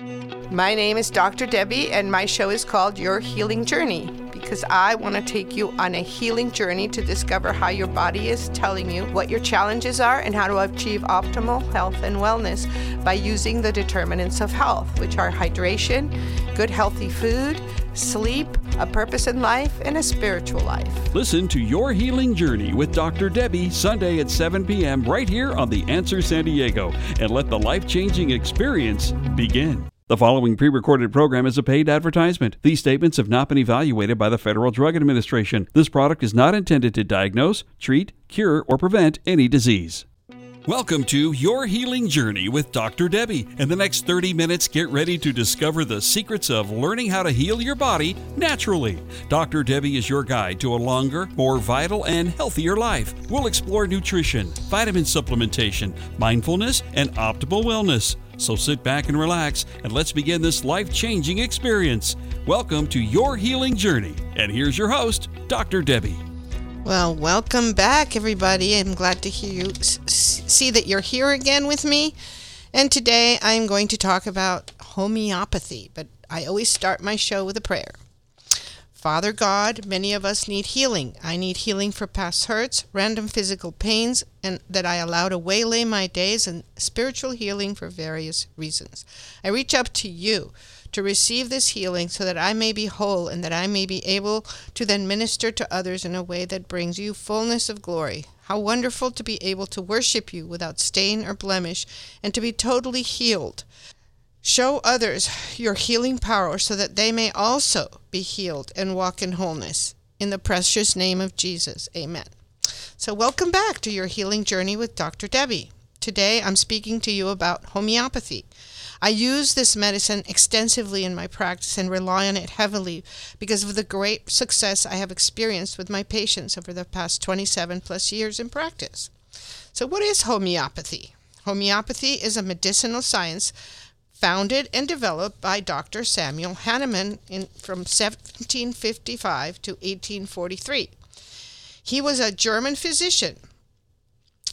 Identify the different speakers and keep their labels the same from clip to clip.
Speaker 1: My name is Dr. Debbie, and my show is called Your Healing Journey because I want to take you on a healing journey to discover how your body is telling you what your challenges are and how to achieve optimal health and wellness by using the determinants of health, which are hydration, good healthy food, sleep, a purpose in life, and a spiritual life.
Speaker 2: Listen to Your Healing Journey with Dr. Debbie Sunday at 7 p.m. right here on The Answer San Diego and let the life changing experience begin. The following pre recorded program is a paid advertisement. These statements have not been evaluated by the Federal Drug Administration. This product is not intended to diagnose, treat, cure, or prevent any disease. Welcome to Your Healing Journey with Dr. Debbie. In the next 30 minutes, get ready to discover the secrets of learning how to heal your body naturally. Dr. Debbie is your guide to a longer, more vital, and healthier life. We'll explore nutrition, vitamin supplementation, mindfulness, and optimal wellness. So sit back and relax, and let's begin this life changing experience. Welcome to Your Healing Journey. And here's your host, Dr. Debbie.
Speaker 1: Well, welcome back, everybody. I'm glad to hear you see that you're here again with me. And today I'm going to talk about homeopathy, but I always start my show with a prayer. Father God, many of us need healing. I need healing for past hurts, random physical pains, and that I allow to waylay my days, and spiritual healing for various reasons. I reach up to you to receive this healing so that I may be whole and that I may be able to then minister to others in a way that brings you fullness of glory. How wonderful to be able to worship you without stain or blemish and to be totally healed. Show others your healing power so that they may also be healed and walk in wholeness. In the precious name of Jesus, amen. So, welcome back to your healing journey with Dr. Debbie. Today I'm speaking to you about homeopathy. I use this medicine extensively in my practice and rely on it heavily because of the great success I have experienced with my patients over the past 27 plus years in practice. So, what is homeopathy? Homeopathy is a medicinal science founded and developed by Dr. Samuel Hahnemann in, from 1755 to 1843. He was a German physician.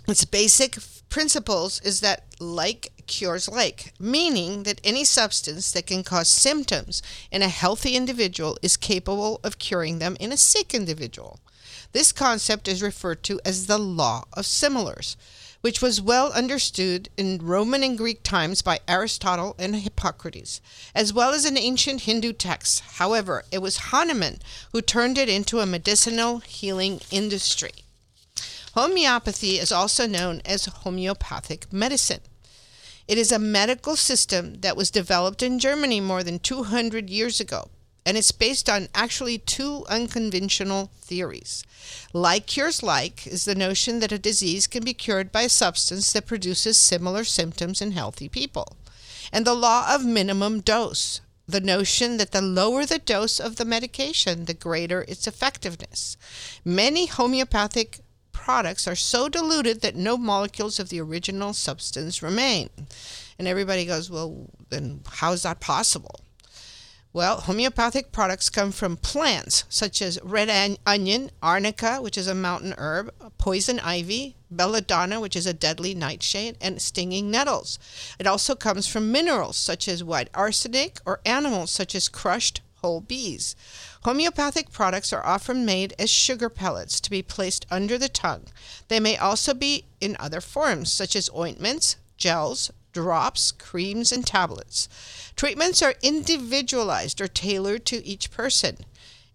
Speaker 1: Its basic principles is that like cures like, meaning that any substance that can cause symptoms in a healthy individual is capable of curing them in a sick individual. This concept is referred to as the law of similars which was well understood in Roman and Greek times by Aristotle and Hippocrates, as well as in ancient Hindu texts. However, it was Hahnemann who turned it into a medicinal healing industry. Homeopathy is also known as homeopathic medicine. It is a medical system that was developed in Germany more than 200 years ago and it's based on actually two unconventional theories. Like cures like is the notion that a disease can be cured by a substance that produces similar symptoms in healthy people, and the law of minimum dose, the notion that the lower the dose of the medication, the greater its effectiveness. Many homeopathic products are so diluted that no molecules of the original substance remain. And everybody goes, well, then how is that possible? Well, homeopathic products come from plants such as red onion, arnica, which is a mountain herb, poison ivy, belladonna, which is a deadly nightshade, and stinging nettles. It also comes from minerals such as white arsenic or animals such as crushed whole bees. Homeopathic products are often made as sugar pellets to be placed under the tongue. They may also be in other forms, such as ointments, gels, drops, creams, and tablets. Treatments are individualized or tailored to each person.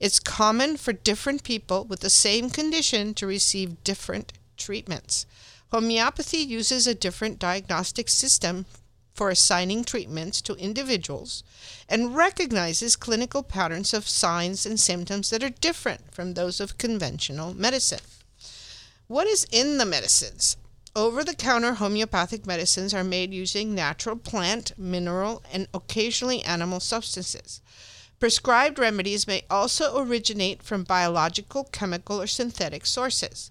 Speaker 1: It's common for different people with the same condition to receive different treatments. Homeopathy uses a different diagnostic system for assigning treatments to individuals and recognizes clinical patterns of signs and symptoms that are different from those of conventional medicine. What is in the medicines? Over the counter homeopathic medicines are made using natural plant, mineral, and occasionally animal substances. Prescribed remedies may also originate from biological, chemical, or synthetic sources.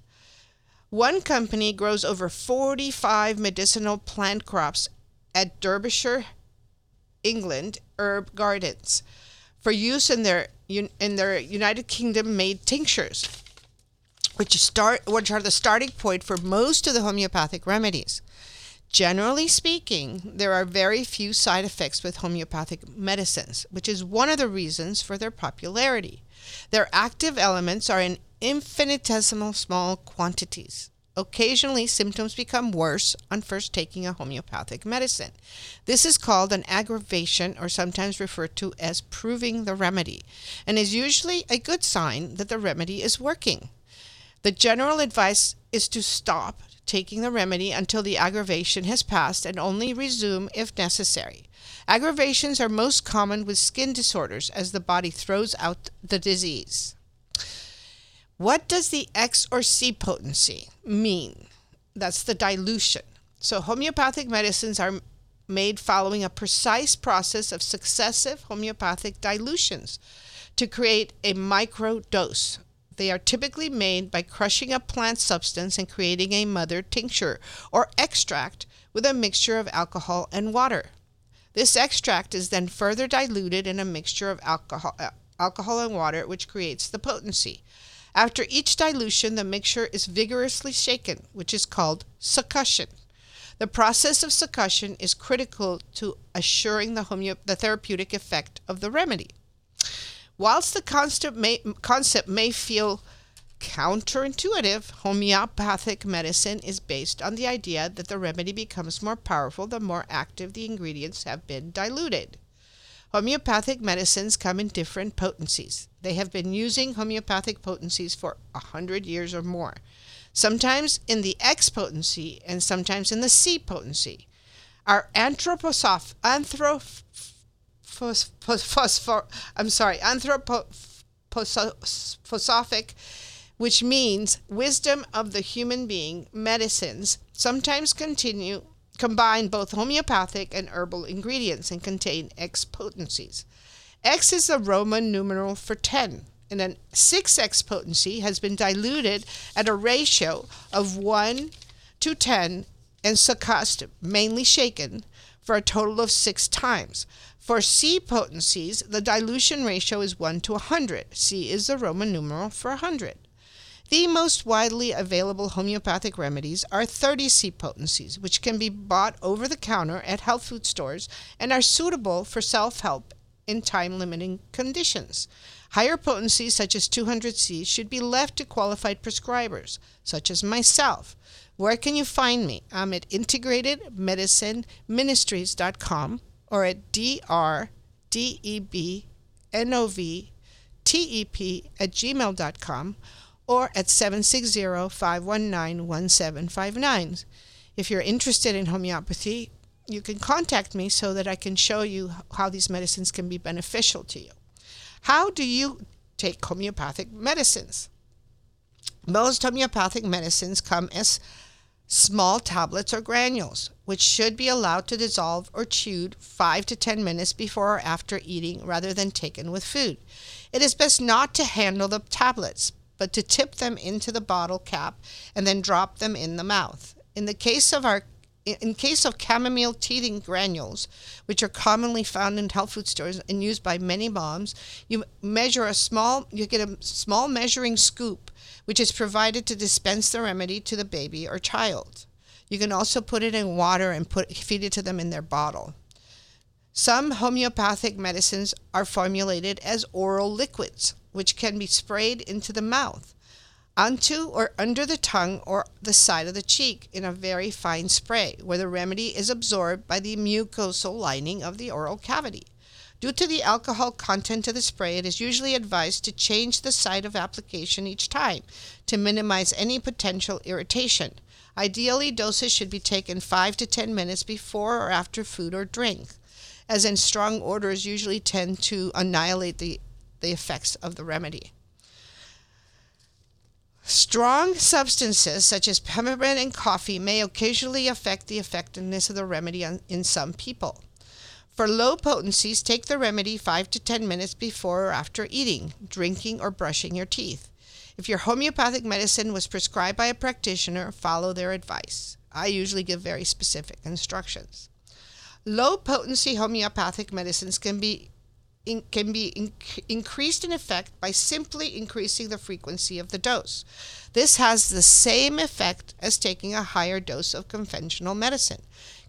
Speaker 1: One company grows over 45 medicinal plant crops at Derbyshire, England, herb gardens for use in their in their United Kingdom made tinctures which start which are the starting point for most of the homeopathic remedies. Generally speaking, there are very few side effects with homeopathic medicines, which is one of the reasons for their popularity. Their active elements are in infinitesimal small quantities. Occasionally, symptoms become worse on first taking a homeopathic medicine. This is called an aggravation or sometimes referred to as proving the remedy, and is usually a good sign that the remedy is working. The general advice is to stop taking the remedy until the aggravation has passed and only resume if necessary. Aggravations are most common with skin disorders as the body throws out the disease. What does the X or C potency mean? That's the dilution. So, homeopathic medicines are made following a precise process of successive homeopathic dilutions to create a micro dose they are typically made by crushing a plant substance and creating a mother tincture or extract with a mixture of alcohol and water. This extract is then further diluted in a mixture of alcohol, uh, alcohol and water, which creates the potency. After each dilution, the mixture is vigorously shaken, which is called succussion. The process of succussion is critical to assuring the, homeo- the therapeutic effect of the remedy. Whilst the concept may, concept may feel counterintuitive, homeopathic medicine is based on the idea that the remedy becomes more powerful the more active the ingredients have been diluted. Homeopathic medicines come in different potencies. They have been using homeopathic potencies for a hundred years or more, sometimes in the X potency and sometimes in the C potency. Our anthroposoph- anthrop- phos, phosphor, I'm sorry, anthroposophic, which means wisdom of the human being, medicines sometimes continue combine both homeopathic and herbal ingredients and contain X potencies. X is the Roman numeral for 10, and a 6X potency has been diluted at a ratio of 1 to 10 and succussed, mainly shaken, for a total of six times. For C potencies, the dilution ratio is 1 to 100. C is the Roman numeral for 100. The most widely available homeopathic remedies are 30 C potencies, which can be bought over the counter at health food stores and are suitable for self help in time limiting conditions. Higher potencies, such as 200 C, should be left to qualified prescribers, such as myself. Where can you find me? I'm at integratedmedicineministries.com or at drdebnovtep at gmail.com or at 760-519-1759. If you're interested in homeopathy, you can contact me so that I can show you how these medicines can be beneficial to you. How do you take homeopathic medicines? Most homeopathic medicines come as small tablets or granules, which should be allowed to dissolve or chewed 5 to 10 minutes before or after eating rather than taken with food. It is best not to handle the tablets, but to tip them into the bottle cap and then drop them in the mouth. In the case of our in case of chamomile teething granules, which are commonly found in health food stores and used by many moms, you measure a small you get a small measuring scoop which is provided to dispense the remedy to the baby or child. You can also put it in water and put, feed it to them in their bottle. Some homeopathic medicines are formulated as oral liquids, which can be sprayed into the mouth, onto or under the tongue or the side of the cheek in a very fine spray, where the remedy is absorbed by the mucosal lining of the oral cavity. Due to the alcohol content of the spray, it is usually advised to change the site of application each time to minimize any potential irritation. Ideally, doses should be taken 5 to 10 minutes before or after food or drink, as in strong odors usually tend to annihilate the, the effects of the remedy. Strong substances such as peppermint and coffee may occasionally affect the effectiveness of the remedy in some people. For low potencies, take the remedy 5 to 10 minutes before or after eating, drinking, or brushing your teeth. If your homeopathic medicine was prescribed by a practitioner, follow their advice. I usually give very specific instructions. Low potency homeopathic medicines can be in, can be inc- increased in effect by simply increasing the frequency of the dose. This has the same effect as taking a higher dose of conventional medicine.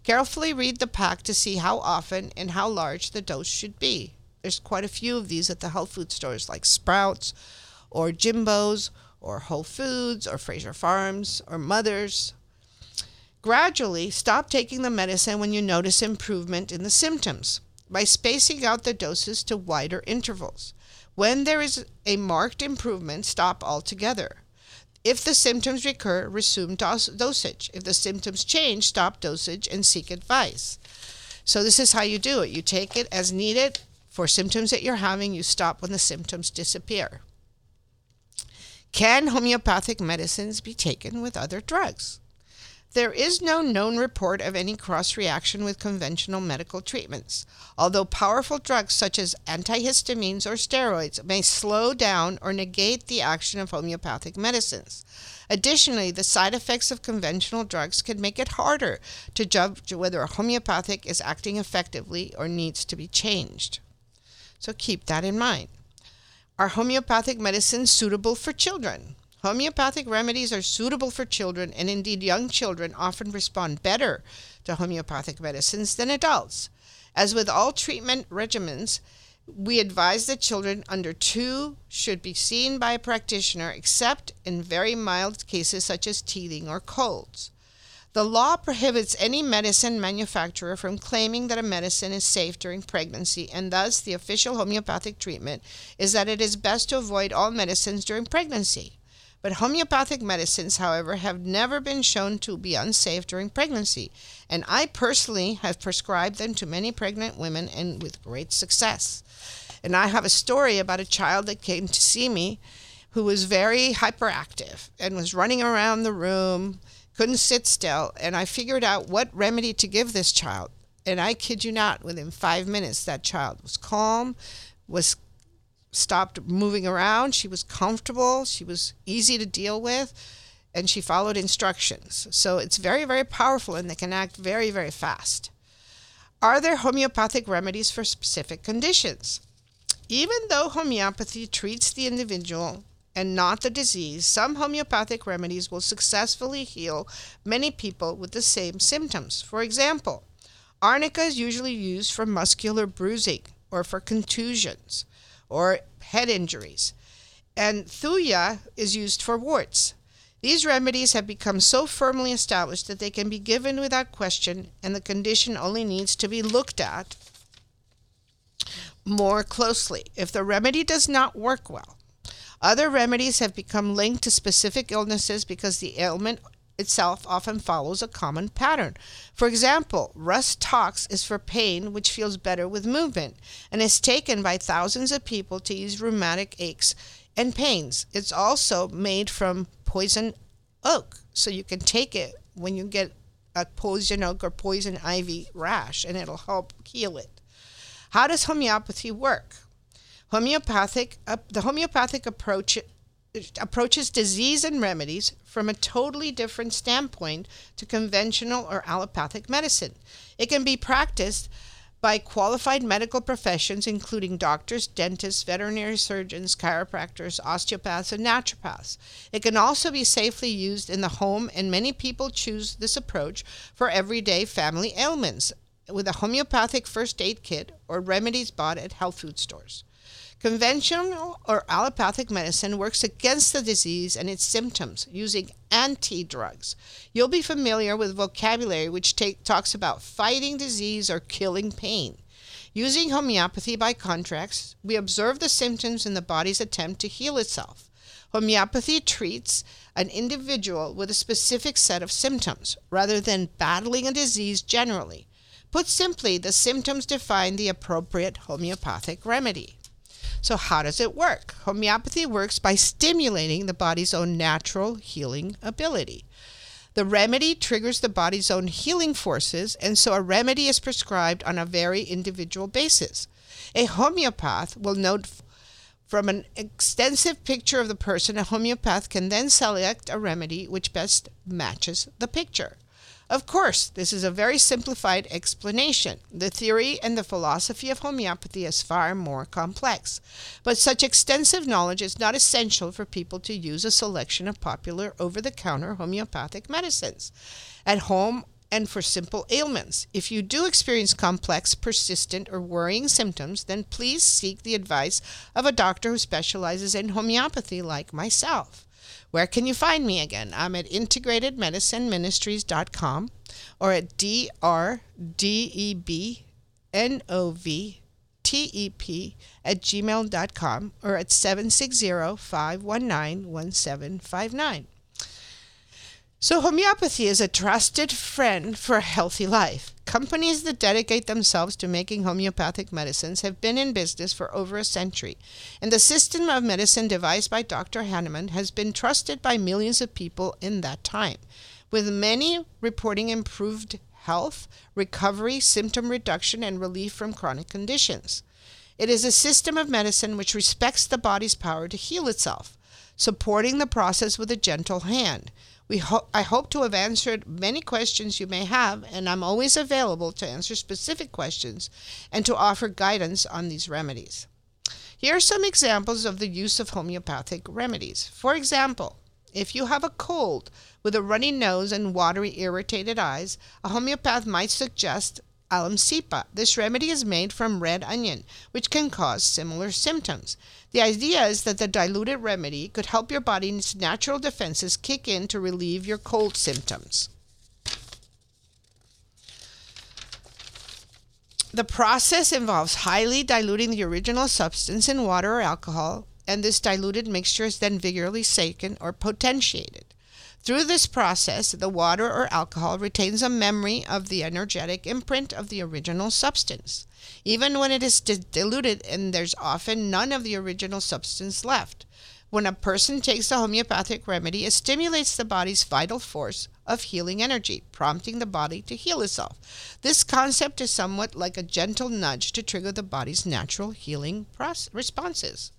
Speaker 1: Carefully read the pack to see how often and how large the dose should be. There's quite a few of these at the health food stores like Sprouts or Jimbo's or Whole Foods or Frazier Farms or Mother's. Gradually, stop taking the medicine when you notice improvement in the symptoms by spacing out the doses to wider intervals. When there is a marked improvement, stop altogether. If the symptoms recur, resume dos- dosage. If the symptoms change, stop dosage and seek advice. So, this is how you do it you take it as needed for symptoms that you're having, you stop when the symptoms disappear. Can homeopathic medicines be taken with other drugs? There is no known report of any cross reaction with conventional medical treatments, although powerful drugs such as antihistamines or steroids may slow down or negate the action of homeopathic medicines. Additionally, the side effects of conventional drugs can make it harder to judge whether a homeopathic is acting effectively or needs to be changed. So keep that in mind. Are homeopathic medicines suitable for children? Homeopathic remedies are suitable for children, and indeed, young children often respond better to homeopathic medicines than adults. As with all treatment regimens, we advise that children under two should be seen by a practitioner, except in very mild cases such as teething or colds. The law prohibits any medicine manufacturer from claiming that a medicine is safe during pregnancy, and thus the official homeopathic treatment is that it is best to avoid all medicines during pregnancy. But homeopathic medicines, however, have never been shown to be unsafe during pregnancy, and I personally have prescribed them to many pregnant women and with great success. And I have a story about a child that came to see me who was very hyperactive and was running around the room, couldn't sit still, and I figured out what remedy to give this child. And I kid you not, within five minutes, that child was calm, was stopped moving around. She was comfortable. She was easy to deal with. And she followed instructions. So it's very, very powerful and they can act very, very fast. Are there homeopathic remedies for specific conditions? Even though homeopathy treats the individual and not the disease, some homeopathic remedies will successfully heal many people with the same symptoms. For example, arnica is usually used for muscular bruising or for contusions or head injuries. And thuja is used for warts. These remedies have become so firmly established that they can be given without question, and the condition only needs to be looked at more closely. If the remedy does not work well, other remedies have become linked to specific illnesses because the ailment itself often follows a common pattern. For example, Rhus tox is for pain which feels better with movement and is taken by thousands of people to ease rheumatic aches and pains. It's also made from poison oak, so you can take it when you get a poison oak or poison ivy rash and it'll help heal it. How does homeopathy work? Homeopathic uh, the homeopathic approach approaches disease and remedies from a totally different standpoint to conventional or allopathic medicine. It can be practiced by qualified medical professions, including doctors, dentists, veterinary surgeons, chiropractors, osteopaths, and naturopaths. It can also be safely used in the home, and many people choose this approach for everyday family ailments with a homeopathic first aid kit or remedies bought at health food stores. Conventional or allopathic medicine works against the disease and its symptoms using anti drugs. You'll be familiar with vocabulary which take, talks about fighting disease or killing pain. Using homeopathy by contrast, we observe the symptoms in the body's attempt to heal itself. Homeopathy treats an individual with a specific set of symptoms rather than battling a disease generally. Put simply, the symptoms define the appropriate homeopathic remedy. So, how does it work? Homeopathy works by stimulating the body's own natural healing ability. The remedy triggers the body's own healing forces, and so a remedy is prescribed on a very individual basis. A homeopath will note from an extensive picture of the person, a homeopath can then select a remedy which best matches the picture. Of course, this is a very simplified explanation. The theory and the philosophy of homeopathy is far more complex. But such extensive knowledge is not essential for people to use a selection of popular over the counter homeopathic medicines at home and for simple ailments. If you do experience complex, persistent, or worrying symptoms, then please seek the advice of a doctor who specializes in homeopathy like myself. Where can you find me again? I'm at integratedmedicineministries.com or at D-R-D-E-B-N-O-V-T-E-P at gmail.com or at 760-519-1759. So, homeopathy is a trusted friend for a healthy life. Companies that dedicate themselves to making homeopathic medicines have been in business for over a century, and the system of medicine devised by Dr. Hahnemann has been trusted by millions of people in that time, with many reporting improved health, recovery, symptom reduction, and relief from chronic conditions. It is a system of medicine which respects the body's power to heal itself, supporting the process with a gentle hand. We ho- I hope to have answered many questions you may have, and I'm always available to answer specific questions and to offer guidance on these remedies. Here are some examples of the use of homeopathic remedies. For example, if you have a cold with a runny nose and watery, irritated eyes, a homeopath might suggest allium cepa. This remedy is made from red onion, which can cause similar symptoms. The idea is that the diluted remedy could help your body's natural defenses kick in to relieve your cold symptoms. The process involves highly diluting the original substance in water or alcohol, and this diluted mixture is then vigorously shaken or potentiated. Through this process, the water or alcohol retains a memory of the energetic imprint of the original substance, even when it is diluted and there's often none of the original substance left. When a person takes a homeopathic remedy, it stimulates the body's vital force of healing energy, prompting the body to heal itself. This concept is somewhat like a gentle nudge to trigger the body's natural healing responses.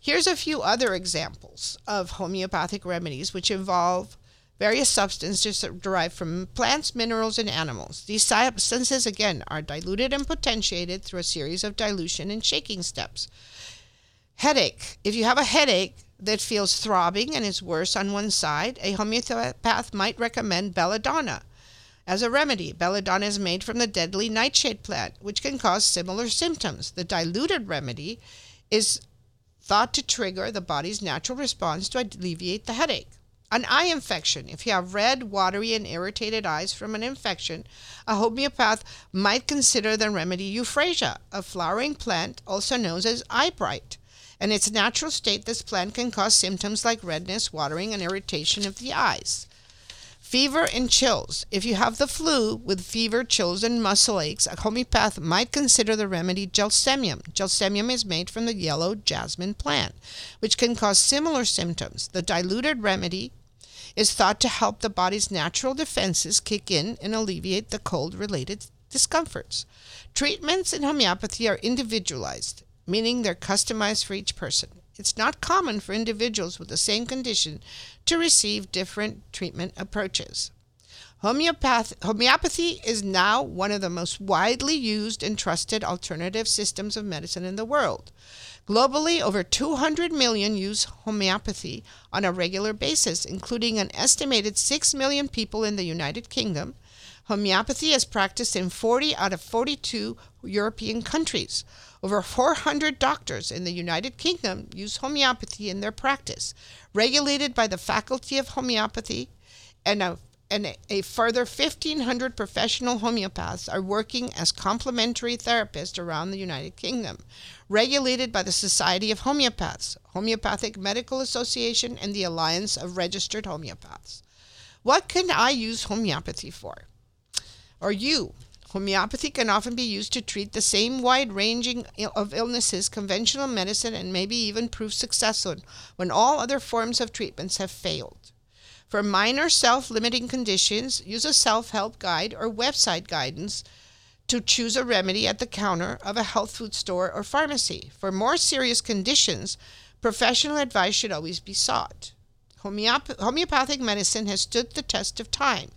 Speaker 1: Here's a few other examples of homeopathic remedies which involve various substances derived from plants, minerals, and animals. These substances, again, are diluted and potentiated through a series of dilution and shaking steps. Headache. If you have a headache that feels throbbing and is worse on one side, a homeopath might recommend belladonna. As a remedy, belladonna is made from the deadly nightshade plant, which can cause similar symptoms. The diluted remedy is thought to trigger the body's natural response to alleviate the headache. An eye infection. If you have red, watery, and irritated eyes from an infection, a homeopath might consider the remedy euphrasia, a flowering plant also known as eyebright. In its natural state, this plant can cause symptoms like redness, watering, and irritation of the eyes. Fever and chills. If you have the flu with fever, chills, and muscle aches, a homeopath might consider the remedy gelsemium. Gelsemium is made from the yellow jasmine plant, which can cause similar symptoms. The diluted remedy is thought to help the body's natural defenses kick in and alleviate the cold related discomforts. Treatments in homeopathy are individualized, meaning they're customized for each person. It's not common for individuals with the same condition to receive different treatment approaches. Homeopath, homeopathy is now one of the most widely used and trusted alternative systems of medicine in the world. Globally, over 200 million use homeopathy on a regular basis, including an estimated 6 million people in the United Kingdom. Homeopathy is practiced in 40 out of 42 European countries. Over 400 doctors in the United Kingdom use homeopathy in their practice, regulated by the Faculty of Homeopathy, and a, and a further 1,500 professional homeopaths are working as complementary therapists around the United Kingdom, regulated by the Society of Homeopaths, Homeopathic Medical Association, and the Alliance of Registered Homeopaths. What can I use homeopathy for? Or you, Homeopathy can often be used to treat the same wide ranging of illnesses conventional medicine and maybe even prove successful when all other forms of treatments have failed. For minor self limiting conditions, use a self help guide or website guidance to choose a remedy at the counter of a health food store or pharmacy. For more serious conditions, professional advice should always be sought. Homeop- homeopathic medicine has stood the test of time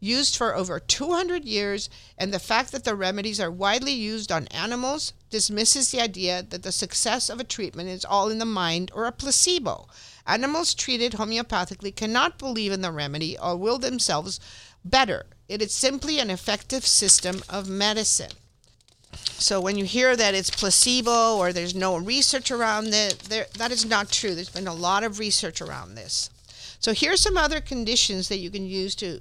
Speaker 1: used for over 200 years, and the fact that the remedies are widely used on animals dismisses the idea that the success of a treatment is all in the mind or a placebo. Animals treated homeopathically cannot believe in the remedy or will themselves better. It is simply an effective system of medicine. So when you hear that it's placebo or there's no research around it, there, that is not true. There's been a lot of research around this. So here's some other conditions that you can use to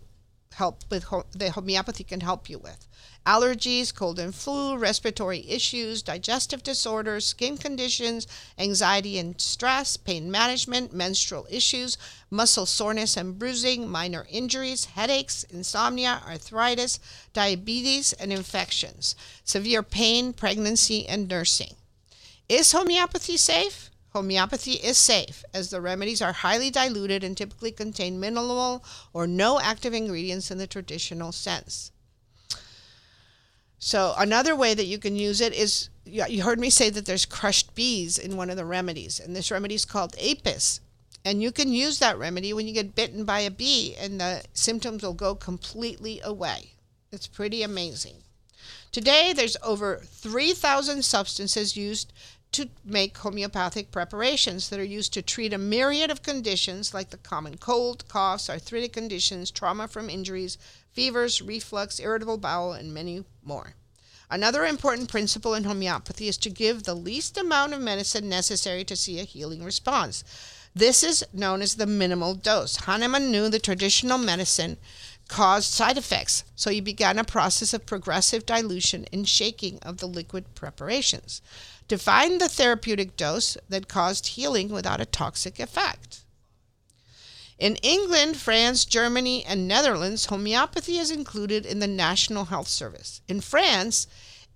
Speaker 1: help with ho- the homeopathy can help you with allergies, cold and flu, respiratory issues, digestive disorders, skin conditions, anxiety and stress, pain management, menstrual issues, muscle soreness and bruising, minor injuries, headaches, insomnia, arthritis, diabetes, and infections, severe pain, pregnancy, and nursing. Is homeopathy safe? Homeopathy is safe as the remedies are highly diluted and typically contain minimal or no active ingredients in the traditional sense. So another way that you can use it is you heard me say that there's crushed bees in one of the remedies, and this remedy is called apis. And you can use that remedy when you get bitten by a bee, and the symptoms will go completely away. It's pretty amazing. Today, there's over 3,000 substances used to make homeopathic preparations that are used to treat a myriad of conditions like the common cold, coughs, arthritic conditions, trauma from injuries, fevers, reflux, irritable bowel, and many more. Another important principle in homeopathy is to give the least amount of medicine necessary to see a healing response. This is known as the minimal dose. Hahnemann knew the traditional medicine caused side effects, so he began a process of progressive dilution and shaking of the liquid preparations to find the therapeutic dose that caused healing without a toxic effect. In England, France, Germany, and Netherlands, homeopathy is included in the National Health Service. In France,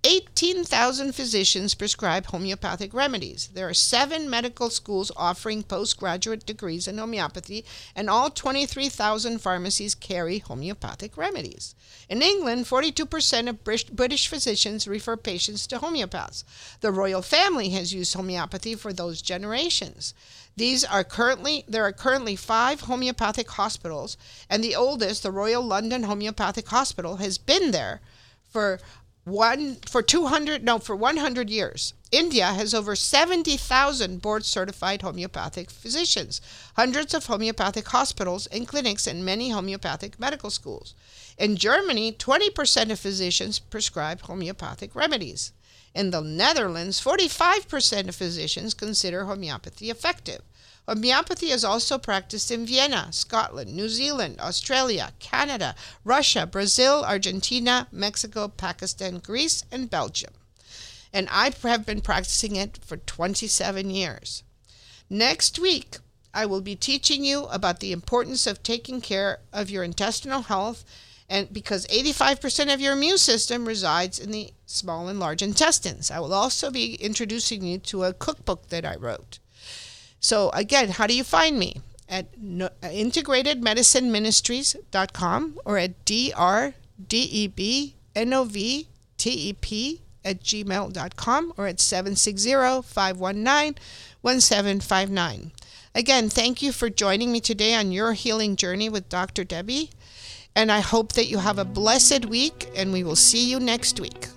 Speaker 1: 18,000 physicians prescribe homeopathic remedies. There are seven medical schools offering postgraduate degrees in homeopathy, and all 23,000 pharmacies carry homeopathic remedies. In England, 42% of British physicians refer patients to homeopaths. The royal family has used homeopathy for those generations. These are currently there are currently 5 homeopathic hospitals and the oldest, the Royal London Homeopathic Hospital has been there for one for 200 no for 100 years india has over 70,000 board certified homeopathic physicians hundreds of homeopathic hospitals and clinics and many homeopathic medical schools. In germany 20% of physicians prescribe homeopathic remedies. In the netherlands 45% of physicians consider homeopathy effective Homeopathy is also practiced in Vienna, Scotland, New Zealand, Australia, Canada, Russia, Brazil, Argentina, Mexico, Pakistan, Greece, and Belgium. And I have been practicing it for 27 years. Next week, I will be teaching you about the importance of taking care of your intestinal health and because 85% of your immune system resides in the small and large intestines. I will also be introducing you to a cookbook that I wrote. So, again, how do you find me? At no, uh, integratedmedicineministries.com or at drdebnovtep at gmail.com or at 760-519-1759. Again, thank you for joining me today on your healing journey with Dr. Debbie. And I hope that you have a blessed week, and we will see you next week.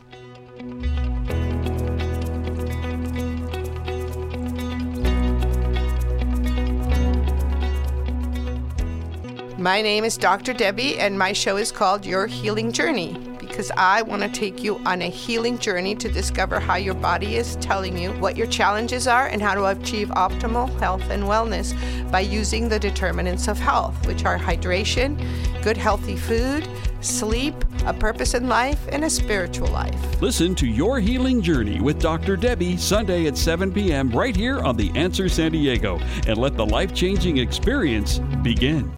Speaker 1: My name is Dr. Debbie, and my show is called Your Healing Journey because I want to take you on a healing journey to discover how your body is telling you what your challenges are and how to achieve optimal health and wellness by using the determinants of health, which are hydration, good healthy food, sleep, a purpose in life, and a spiritual life.
Speaker 2: Listen to Your Healing Journey with Dr. Debbie Sunday at 7 p.m. right here on The Answer San Diego and let the life changing experience begin.